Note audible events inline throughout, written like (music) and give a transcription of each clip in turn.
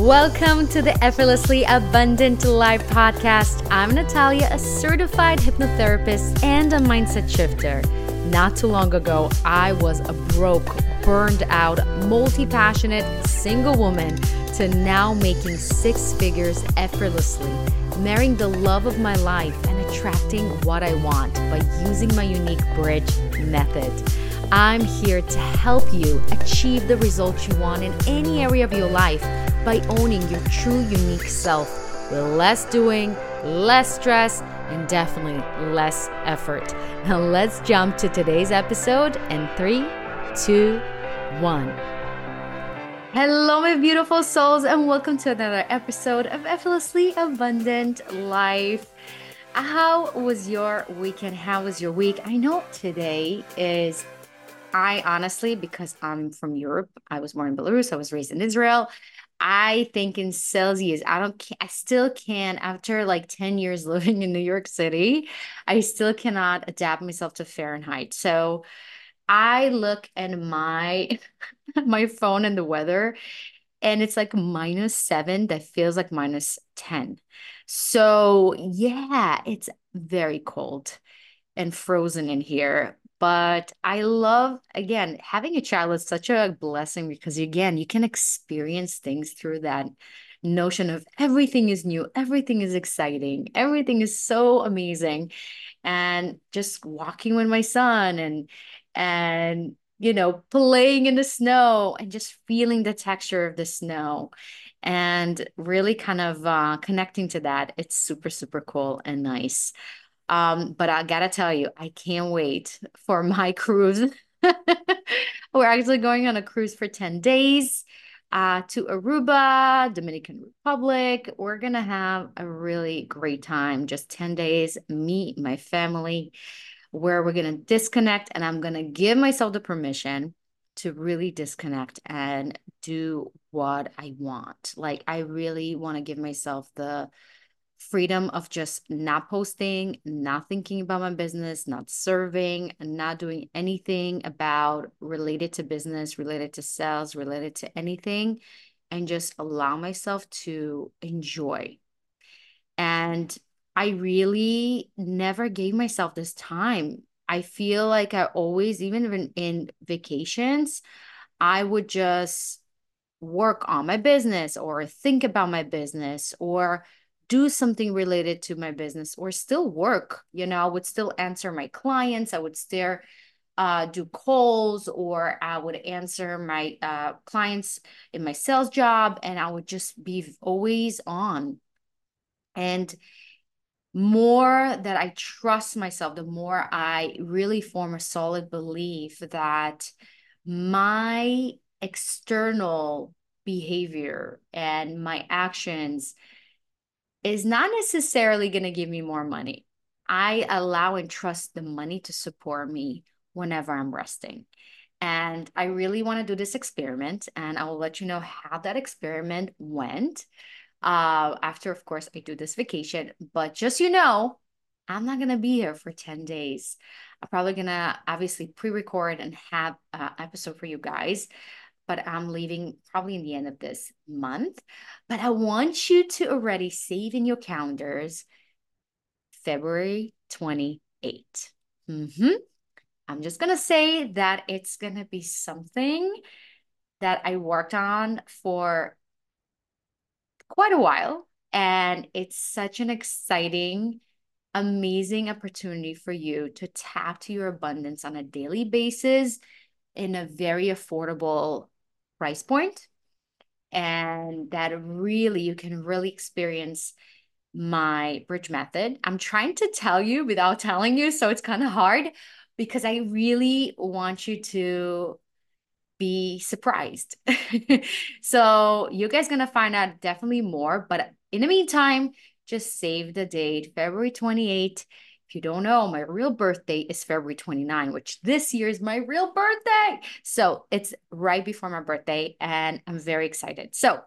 Welcome to the Effortlessly Abundant Life podcast. I'm Natalia, a certified hypnotherapist and a mindset shifter. Not too long ago, I was a broke, burned out, multi passionate single woman to now making six figures effortlessly, marrying the love of my life and attracting what I want by using my unique bridge method. I'm here to help you achieve the results you want in any area of your life by owning your true unique self with less doing, less stress, and definitely less effort. Now, let's jump to today's episode in three, two, one. Hello, my beautiful souls, and welcome to another episode of Effortlessly Abundant Life. How was your weekend? How was your week? I know today is I honestly, because I'm from Europe, I was born in Belarus, I was raised in Israel. I think in Celsius, I don't, I still can't. after like 10 years (laughs) living in New York City, I still cannot adapt myself to Fahrenheit. So I look at my, (laughs) my phone and the weather, and it's like minus seven that feels like minus 10. So yeah, it's very cold and frozen in here but I love, again, having a child is such a blessing because, again, you can experience things through that notion of everything is new, everything is exciting, everything is so amazing. And just walking with my son and, and, you know, playing in the snow and just feeling the texture of the snow and really kind of uh, connecting to that. It's super, super cool and nice. Um, but I gotta tell you, I can't wait for my (laughs) cruise. (laughs) We're actually going on a cruise for 10 days uh, to Aruba, Dominican Republic. We're gonna have a really great time. Just 10 days, me, my family, where we're gonna disconnect, and I'm gonna give myself the permission to really disconnect and do what I want. Like, I really want to give myself the freedom of just not posting, not thinking about my business, not serving, not doing anything about related to business, related to sales, related to anything, and just allow myself to enjoy. And I really never gave myself this time. I feel like I always, even in, in vacations, I would just work on my business or think about my business or do something related to my business or still work you know i would still answer my clients i would still uh, do calls or i would answer my uh, clients in my sales job and i would just be always on. And more that i trust myself the more i really form a solid belief that my external behavior and my actions is not necessarily going to give me more money. I allow and trust the money to support me whenever I'm resting. And I really want to do this experiment, and I will let you know how that experiment went. Uh, after, of course, I do this vacation. But just you know, I'm not gonna be here for 10 days. I'm probably gonna obviously pre-record and have an episode for you guys but I'm leaving probably in the end of this month. But I want you to already save in your calendars February 28th. Mm-hmm. I'm just going to say that it's going to be something that I worked on for quite a while. And it's such an exciting, amazing opportunity for you to tap to your abundance on a daily basis in a very affordable price point and that really you can really experience my bridge method. I'm trying to tell you without telling you, so it's kind of hard because I really want you to be surprised. (laughs) so you guys gonna find out definitely more, but in the meantime, just save the date, February 28th you don't know, my real birthday is February 29, which this year is my real birthday. So it's right before my birthday, and I'm very excited. So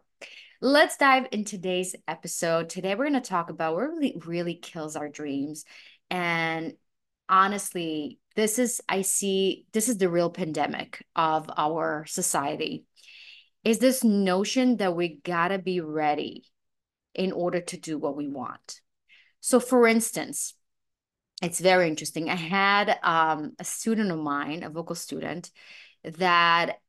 let's dive in today's episode. Today, we're going to talk about what really, really kills our dreams. And honestly, this is, I see, this is the real pandemic of our society. is this notion that we gotta be ready in order to do what we want. So, for instance, it's very interesting. I had um, a student of mine, a vocal student, that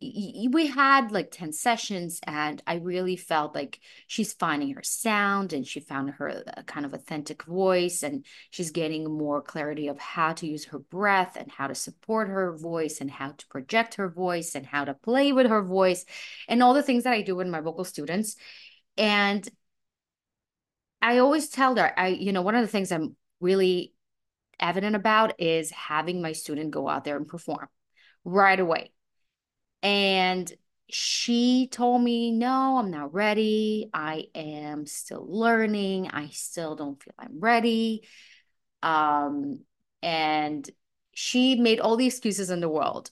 we had like 10 sessions and i really felt like she's finding her sound and she found her uh, kind of authentic voice and she's getting more clarity of how to use her breath and how to support her voice and how to project her voice and how to play with her voice and all the things that i do with my vocal students and i always tell her i you know one of the things i'm really evident about is having my student go out there and perform right away and she told me, No, I'm not ready. I am still learning. I still don't feel I'm ready. Um, and she made all the excuses in the world.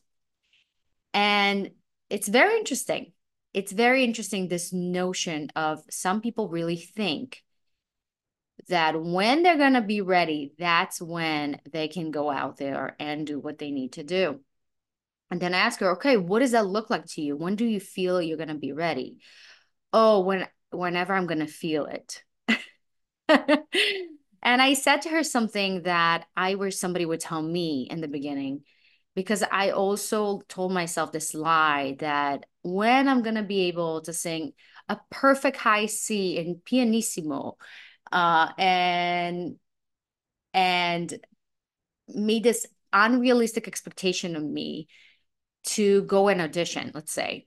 And it's very interesting. It's very interesting, this notion of some people really think that when they're going to be ready, that's when they can go out there and do what they need to do. And then I ask her, okay, what does that look like to you? When do you feel you're gonna be ready? Oh, when whenever I'm gonna feel it. (laughs) and I said to her something that I wish somebody would tell me in the beginning, because I also told myself this lie that when I'm gonna be able to sing a perfect high C in pianissimo, uh, and and made this unrealistic expectation of me to go and audition, let's say,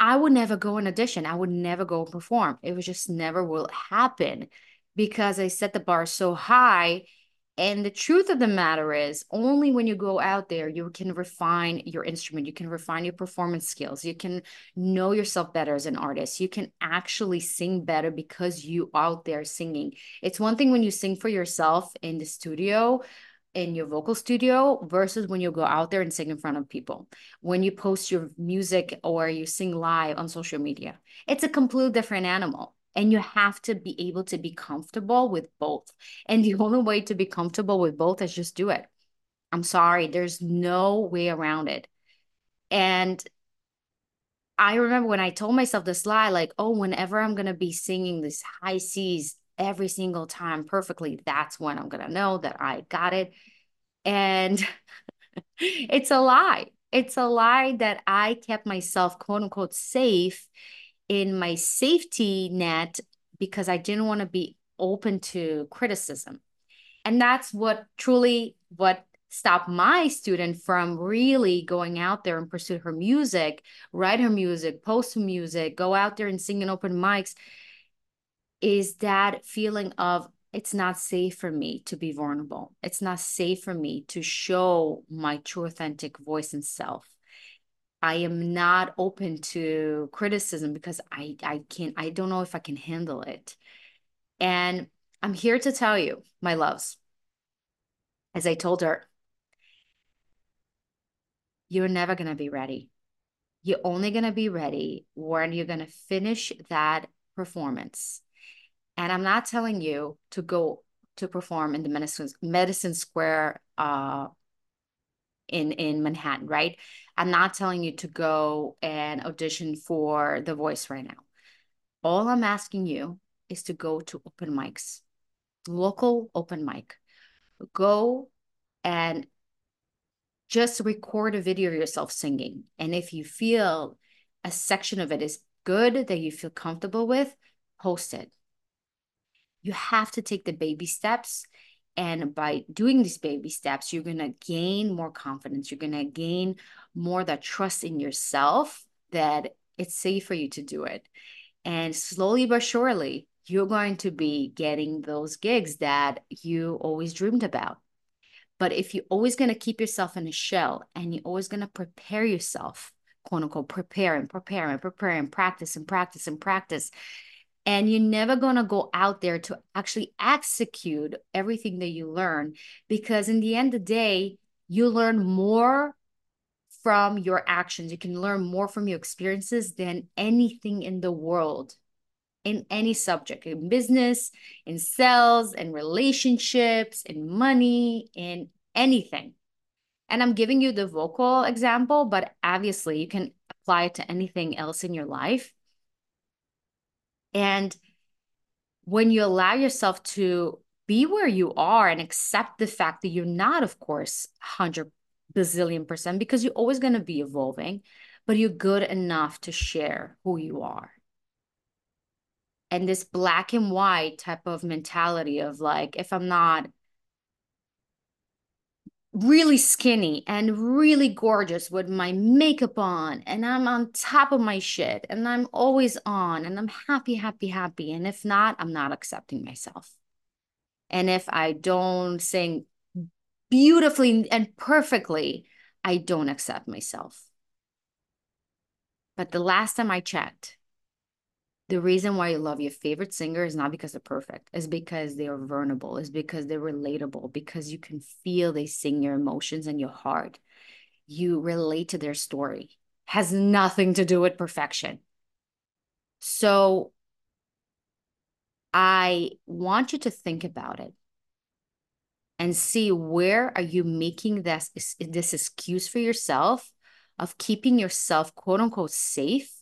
I would never go and audition. I would never go perform. It was just never will happen because I set the bar so high. And the truth of the matter is, only when you go out there, you can refine your instrument, you can refine your performance skills, you can know yourself better as an artist, you can actually sing better because you out there singing. It's one thing when you sing for yourself in the studio, in your vocal studio versus when you go out there and sing in front of people. When you post your music or you sing live on social media, it's a completely different animal. And you have to be able to be comfortable with both. And the (laughs) only way to be comfortable with both is just do it. I'm sorry, there's no way around it. And I remember when I told myself this lie, like, oh, whenever I'm going to be singing these high C's every single time perfectly, that's when I'm going to know that I got it. And (laughs) it's a lie. It's a lie that I kept myself, quote unquote, safe in my safety net because I didn't want to be open to criticism. And that's what truly what stopped my student from really going out there and pursue her music, write her music, post her music, go out there and sing in open mics is that feeling of it's not safe for me to be vulnerable. It's not safe for me to show my true authentic voice and self. I am not open to criticism because I I can't I don't know if I can handle it. And I'm here to tell you, my loves, as I told her, you're never going to be ready. You're only going to be ready when you're going to finish that performance and I'm not telling you to go to perform in the medicine, Madison Square uh, in in Manhattan, right? I'm not telling you to go and audition for The Voice right now. All I'm asking you is to go to open mics, local open mic. Go and just record a video of yourself singing. And if you feel a section of it is good that you feel comfortable with, post it you have to take the baby steps and by doing these baby steps you're going to gain more confidence. You're going to gain more that trust in yourself that it's safe for you to do it. And slowly but surely you're going to be getting those gigs that you always dreamed about. But if you're always going to keep yourself in a shell and you're always going to prepare yourself quote unquote prepare and prepare and prepare and practice and practice and practice and you're never going to go out there to actually execute everything that you learn because in the end of the day you learn more from your actions you can learn more from your experiences than anything in the world in any subject in business in sales in relationships in money in anything and i'm giving you the vocal example but obviously you can apply it to anything else in your life. And when you allow yourself to be where you are and accept the fact that you're not, of course, 100 bazillion percent, because you're always going to be evolving, but you're good enough to share who you are. And this black and white type of mentality of like, if I'm not really skinny and really gorgeous with my makeup on and I'm on top of my shit and I'm always on and I'm happy, happy, happy. And if not, I'm not accepting myself. And if I don't sing beautifully and perfectly, I don't accept myself. But the last time I checked, the reason why you love your favorite singer is not because they're perfect it's because they are vulnerable it's because they're relatable because you can feel they sing your emotions and your heart. You relate to their story. Has nothing to do with perfection. So i want you to think about it and see where are you making this this excuse for yourself of keeping yourself quote unquote safe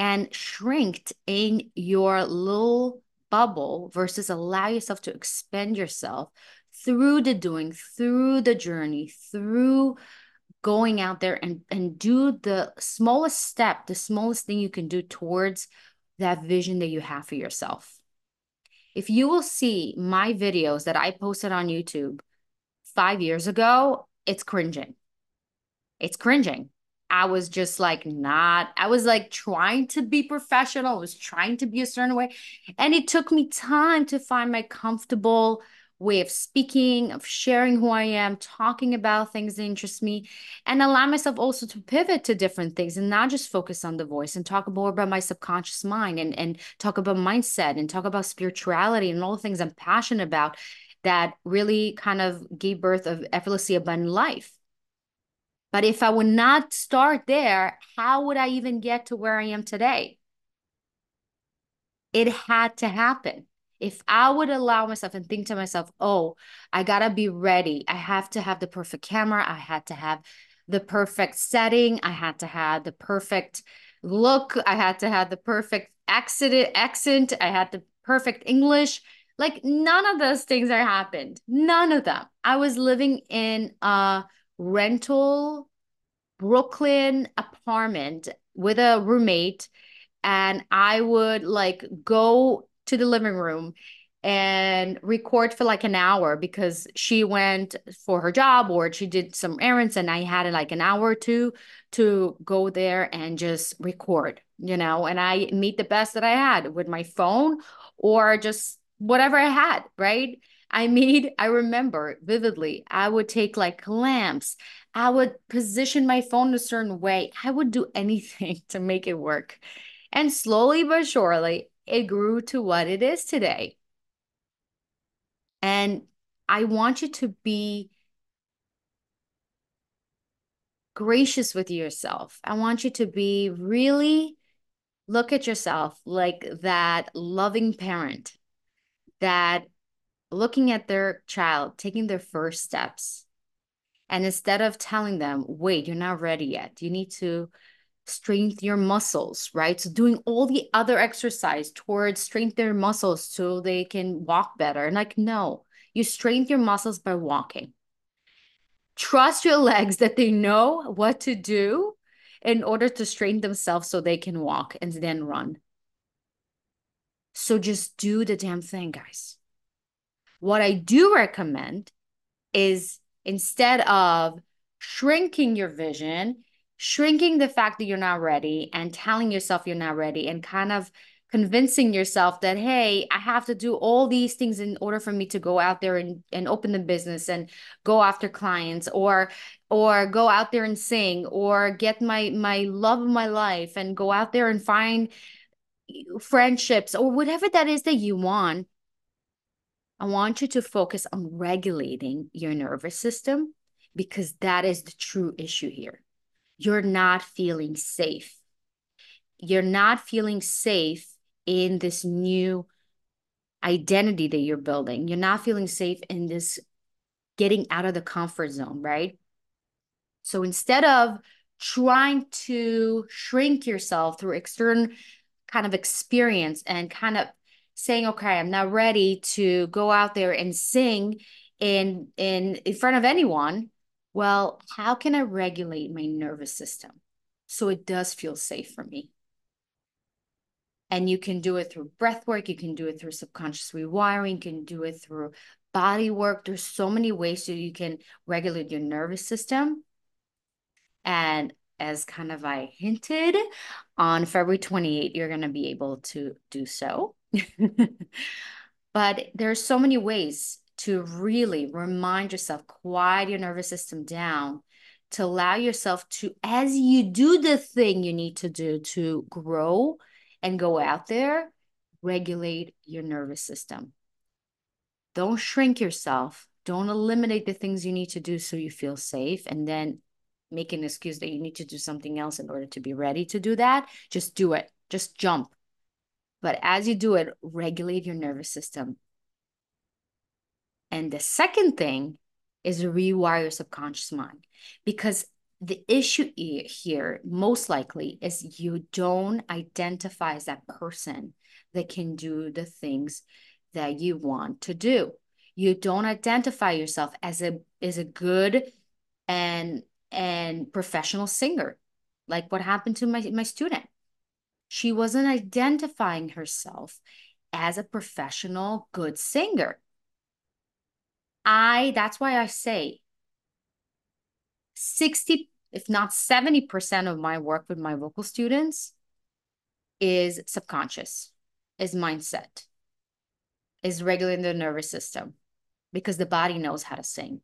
and shrinked in your little bubble versus allow yourself to expand yourself through the doing, through the journey, through going out there and, and do the smallest step, the smallest thing you can do towards that vision that you have for yourself. If you will see my videos that I posted on YouTube five years ago, it's cringing. It's cringing I was just like not, I was like trying to be professional, I was trying to be a certain way. And it took me time to find my comfortable way of speaking, of sharing who I am, talking about things that interest me, and allow myself also to pivot to different things and not just focus on the voice and talk more about my subconscious mind and, and talk about mindset and talk about spirituality and all the things I'm passionate about that really kind of gave birth of effortlessly abundant life. But if I would not start there, how would I even get to where I am today? It had to happen. If I would allow myself and think to myself, oh, I got to be ready. I have to have the perfect camera. I had to have the perfect setting. I had to have the perfect look. I had to have the perfect accent. accent. I had the perfect English. Like none of those things are happened. None of them. I was living in a rental Brooklyn apartment with a roommate and I would like go to the living room and record for like an hour because she went for her job or she did some errands and I had like an hour or two to go there and just record, you know, and I meet the best that I had with my phone or just whatever I had, right? I made, I remember vividly, I would take like lamps, I would position my phone a certain way. I would do (laughs) anything to make it work. And slowly but surely, it grew to what it is today. And I want you to be gracious with yourself. I want you to be really look at yourself like that loving parent that looking at their child taking their first steps. And instead of telling them, wait, you're not ready yet, you need to strengthen your muscles, right? So doing all the other exercise towards strengthen their muscles so they can walk better. And like, no, you strengthen your muscles by walking. Trust your legs that they know what to do in order to strengthen themselves so they can walk and then run. So just do the damn thing, guys. What I do recommend is instead of shrinking your vision, shrinking the fact that you're not ready and telling yourself you're not ready and kind of convincing yourself that hey i have to do all these things in order for me to go out there and, and open the business and go after clients or or go out there and sing or get my my love of my life and go out there and find friendships or whatever that is that you want I want you to focus on regulating your nervous system because that is the true issue here. You're not feeling safe. You're not feeling safe in this new identity that you're building. You're not feeling safe in this getting out of the comfort zone, right? So instead of trying to shrink yourself through external kind of experience and kind of saying, okay, I'm not ready to go out there and sing in in in front of anyone. Well, how can I regulate my nervous system so it does feel safe for me? And you can do it through breath work, you can do it through subconscious rewiring, you can do it through body work. There's so many ways so you can regulate your nervous system. And as kind of I hinted on February 28, you're going to be able to do so. (laughs) but there's so many ways to really remind yourself, quiet your nervous system down to allow yourself to, as you do the thing you need to do to grow and go out there, regulate your nervous system. Don't shrink yourself. Don't eliminate the things you need to do so you feel safe and then make an excuse that you need to do something else in order to be ready to do that. Just do it. Just jump. But as you do it, regulate your nervous system. And the second thing is rewire your subconscious mind. Because the issue here most likely is you don't identify as that person that can do the things that you want to do. You don't identify yourself as a as a good and and professional singer like what happened to my my student she wasn't identifying herself as a professional good singer i that's why i say 60 if not 70% of my work with my vocal students is subconscious, is mindset, is regulating the nervous system because the body knows how to sing.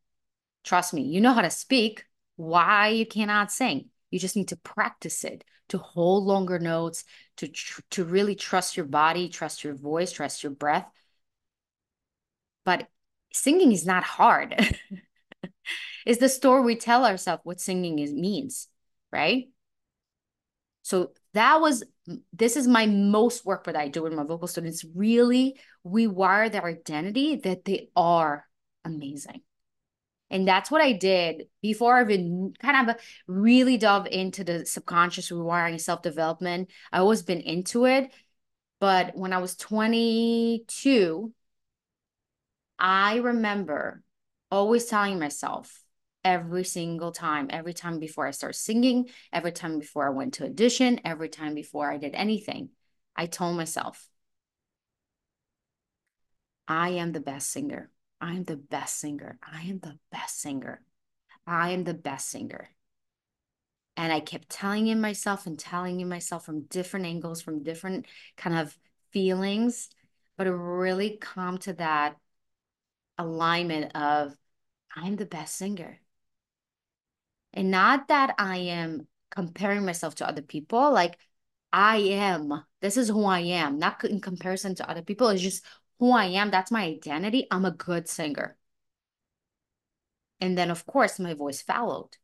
Trust me, you know how to speak. Why you cannot sing? You just need to practice it to hold longer notes, to tr- to really trust your body, trust your voice, trust your breath. But singing is not hard. (laughs) is the story we tell ourselves what singing is means, right? So that was this is my most work that I do with my vocal students. Really, we wire their identity that they are amazing. And that's what I did before I even kind of really dove into the subconscious rewiring self development. I always been into it. But when I was 22, I remember always telling myself, every single time, every time before I start singing, every time before I went to audition, every time before I did anything, I told myself, I am the best singer. I am the best singer. I am the best singer. I am the best singer. And I kept telling it myself and telling it myself from different angles, from different kind of feelings, but it really come to that alignment of I'm the best singer. And not that I am comparing myself to other people. Like I am, this is who I am, not in comparison to other people. It's just who I am. That's my identity. I'm a good singer. And then, of course, my voice followed.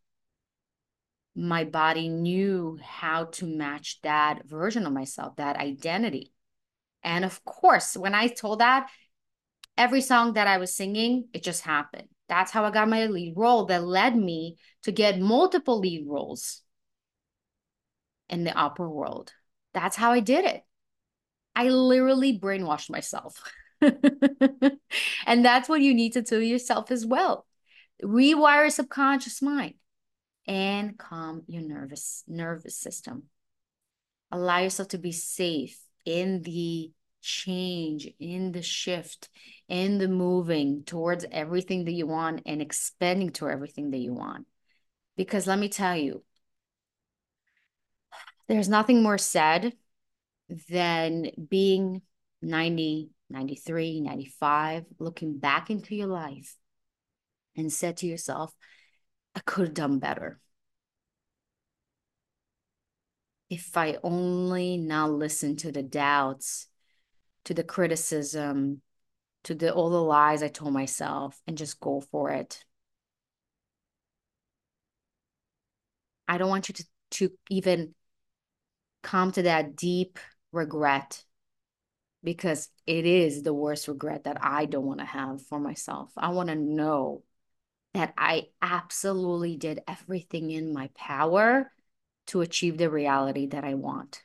My body knew how to match that version of myself, that identity. And of course, when I told that, every song that I was singing, it just happened. That's how I got my lead role that led me to get multiple lead roles in the opera world. That's how I did it. I literally brainwashed myself. (laughs) (laughs) and that's what you need to do yourself as well. Rewire your subconscious mind and calm your nervous nervous system. Allow yourself to be safe in the change, in the shift, in the moving towards everything that you want and expanding to everything that you want. Because let me tell you, there's nothing more sad than being 90, 93, 95, looking back into your life and said to yourself, I could have done better. If I only now listen to the doubts to the criticism, to the all the lies I told myself and just go for it. I don't want you to to even come to that deep regret because it is the worst regret that I don't want to have for myself. I want to know that I absolutely did everything in my power to achieve the reality that I want.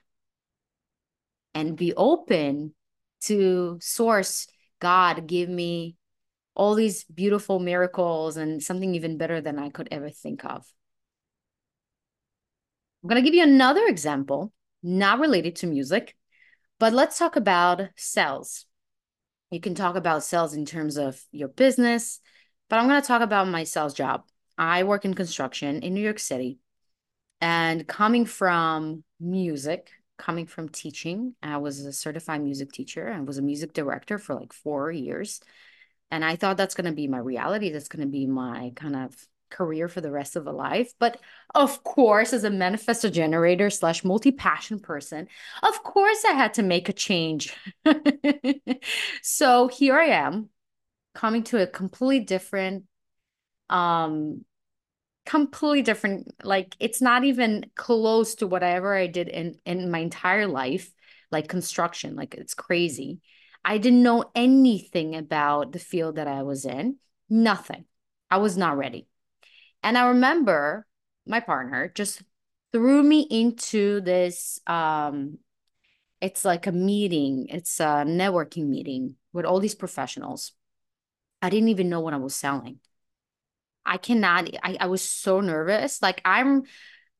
And be open to source God give me all these beautiful miracles and something even better than I could ever think of. I'm going to give you another example, not related to music, but let's talk about sales. You can talk about sales in terms of your business, but I'm going to talk about my sales job. I work in construction in New York City. And coming from music, coming from teaching, I was a certified music teacher. I was a music director for like four years. And I thought that's going to be my reality. That's going to be my kind of career for the rest of the life. But of course, as a manifesting generator slash multi passion person, of course, I had to make a change. (laughs) so here I am coming to a completely different um completely different like it's not even close to whatever i did in in my entire life like construction like it's crazy i didn't know anything about the field that i was in nothing i was not ready and i remember my partner just threw me into this um it's like a meeting it's a networking meeting with all these professionals i didn't even know what i was selling I cannot, I, I was so nervous. Like I'm,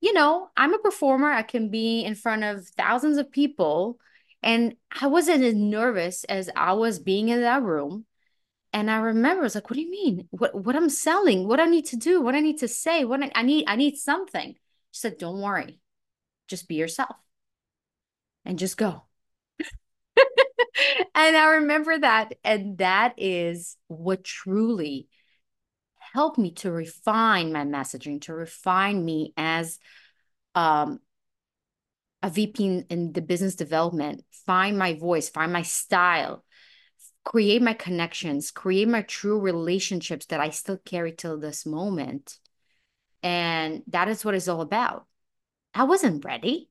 you know, I'm a performer. I can be in front of thousands of people. And I wasn't as nervous as I was being in that room. And I remember I was like, what do you mean? What what I'm selling, what I need to do, what I need to say, what I, I need, I need something. She said, Don't worry. Just be yourself and just go. (laughs) and I remember that. And that is what truly helped me to refine my messaging, to refine me as um, a VP in, in the business development, find my voice, find my style, create my connections, create my true relationships that I still carry till this moment. And that is what it's all about. I wasn't ready.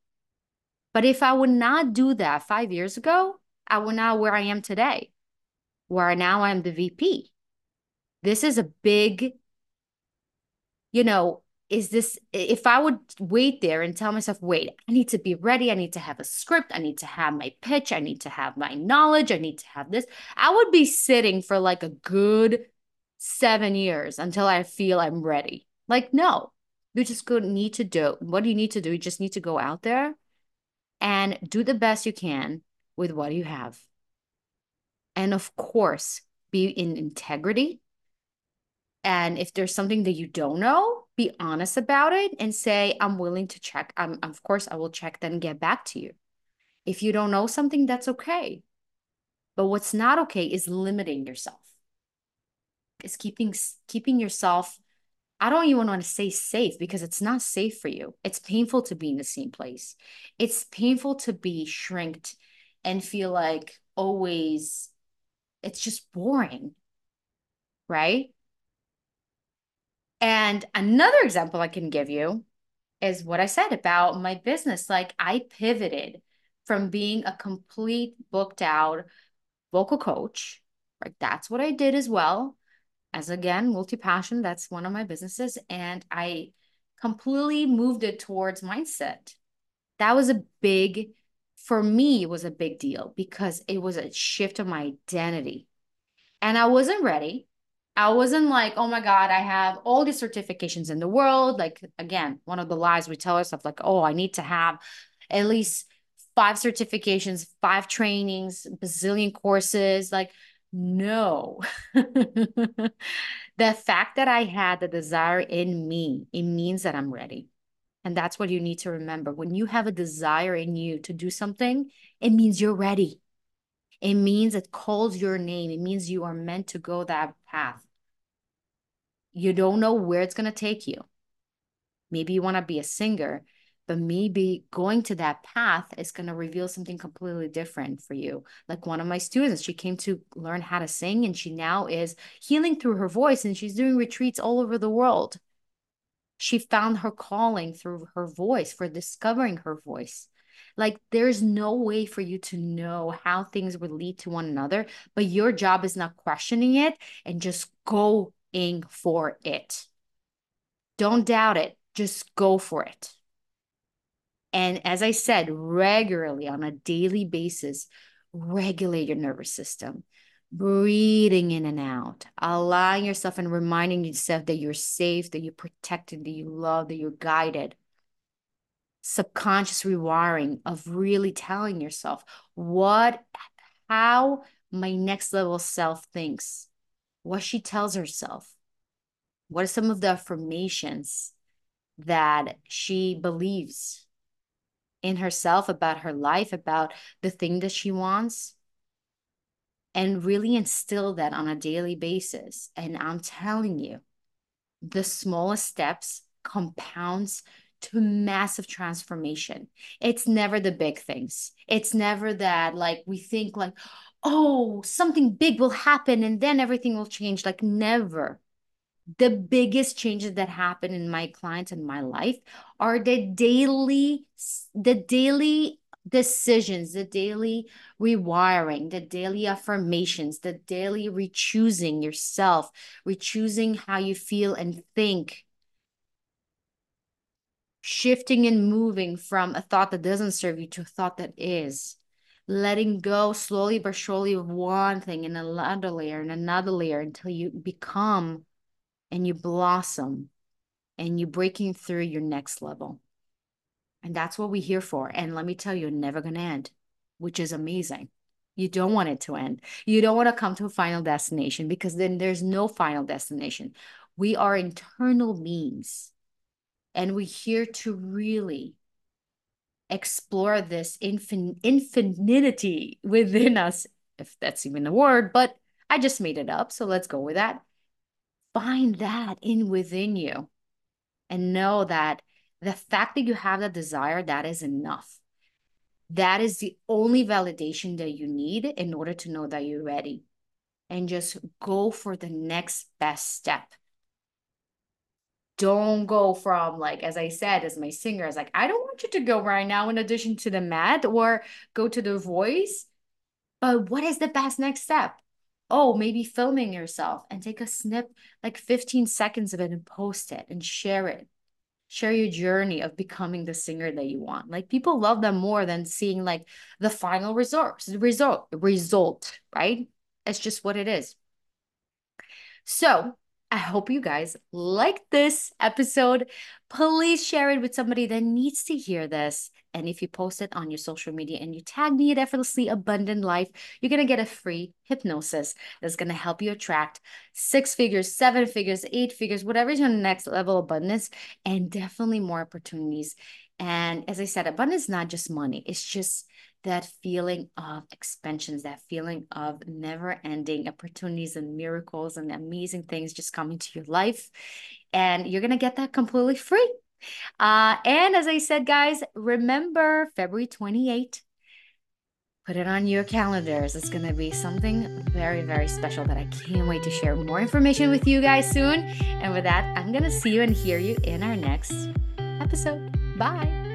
But if I would not do that five years ago, I would not where I am today, where now I'm the VP. This is a big, you know, is this, if I would wait there and tell myself, wait, I need to be ready. I need to have a script. I need to have my pitch. I need to have my knowledge. I need to have this. I would be sitting for like a good seven years until I feel I'm ready. Like, no, you just go need to do what do you need to do? You just need to go out there and do the best you can with what you have. And of course, be in integrity and if there's something that you don't know, be honest about it and say, I'm willing to check. Um, of course, I will check, then get back to you. If you don't know something, that's okay. But what's not okay is limiting yourself. Is keeping keeping yourself. I don't even want to say safe because it's not safe for you. It's painful to be in the same place. It's painful to be shrinked and feel like always it's just boring. Right? And another example I can give you is what I said about my business. Like I pivoted from being a complete booked out vocal coach. Like that's what I did as well. As again, multi passion, that's one of my businesses. And I completely moved it towards mindset. That was a big, for me, it was a big deal because it was a shift of my identity. And I wasn't ready. I wasn't like, oh my God, I have all these certifications in the world. Like, again, one of the lies we tell ourselves, like, oh, I need to have at least five certifications, five trainings, bazillion courses. Like, no. (laughs) the fact that I had the desire in me, it means that I'm ready. And that's what you need to remember. When you have a desire in you to do something, it means you're ready. It means it calls your name. It means you are meant to go that path. You don't know where it's going to take you. Maybe you want to be a singer, but maybe going to that path is going to reveal something completely different for you. Like one of my students, she came to learn how to sing and she now is healing through her voice and she's doing retreats all over the world. She found her calling through her voice for discovering her voice. Like there's no way for you to know how things would lead to one another, but your job is not questioning it and just go for it. Don't doubt it. Just go for it. And as I said, regularly on a daily basis, regulate your nervous system, breathing in and out, allowing yourself and reminding yourself that you're safe, that you're protected, that you love, that you're guided. Subconscious rewiring of really telling yourself what, how my next level self thinks, what she tells herself, what are some of the affirmations that she believes in herself, about her life, about the thing that she wants, and really instill that on a daily basis. And I'm telling you, the smallest steps compounds to massive transformation. It's never the big things. It's never that like we think like, oh, something big will happen and then everything will change. Like never. The biggest changes that happen in my clients and my life are the daily the daily decisions the daily rewiring the daily affirmations the daily rechoosing yourself rechoosing how you feel and think. Shifting and moving from a thought that doesn't serve you to a thought that is letting go slowly but surely of one thing and another layer and another layer until you become and you blossom and you're breaking through your next level. And that's what we're here for. And let me tell you, never to end, which is amazing. You don't want it to end. You don't want to come to a final destination because then there's no final destination. We are internal beings and we're here to really explore this infin- infinity within us, if that's even a word, but I just made it up. So let's go with that. Find that in within you and know that the fact that you have that desire that is enough. That is the only validation that you need in order to know that you're ready. And just go for the next best step don't go from like as i said as my singer i was like i don't want you to go right now in addition to the Met or go to the voice but what is the best next step oh, maybe filming yourself and take a snip, like 15 seconds of it and post it and share it. Share your journey of becoming the singer that you want. Like people love them more than seeing like the final result, result, result, right? It's just what it is. So I hope you guys like this episode. Please share it with somebody that needs to hear this. And if you post it on your social media and you tag me at Effortlessly Abundant Life, you're going to get a free hypnosis that's going to help you attract six figures, seven figures, eight figures, whatever is your next level abundance, and definitely more opportunities. And as I said, abundance is not just money, it's just that feeling of expansions, that feeling of never ending opportunities and miracles and amazing things just coming to your life. And you're going to get that completely free. Uh, and as I said, guys, remember February 28th. Put it on your calendars. It's going to be something very, very special that I can't wait to share more information with you guys soon. And with that, I'm going to see you and hear you in our next episode. Bye.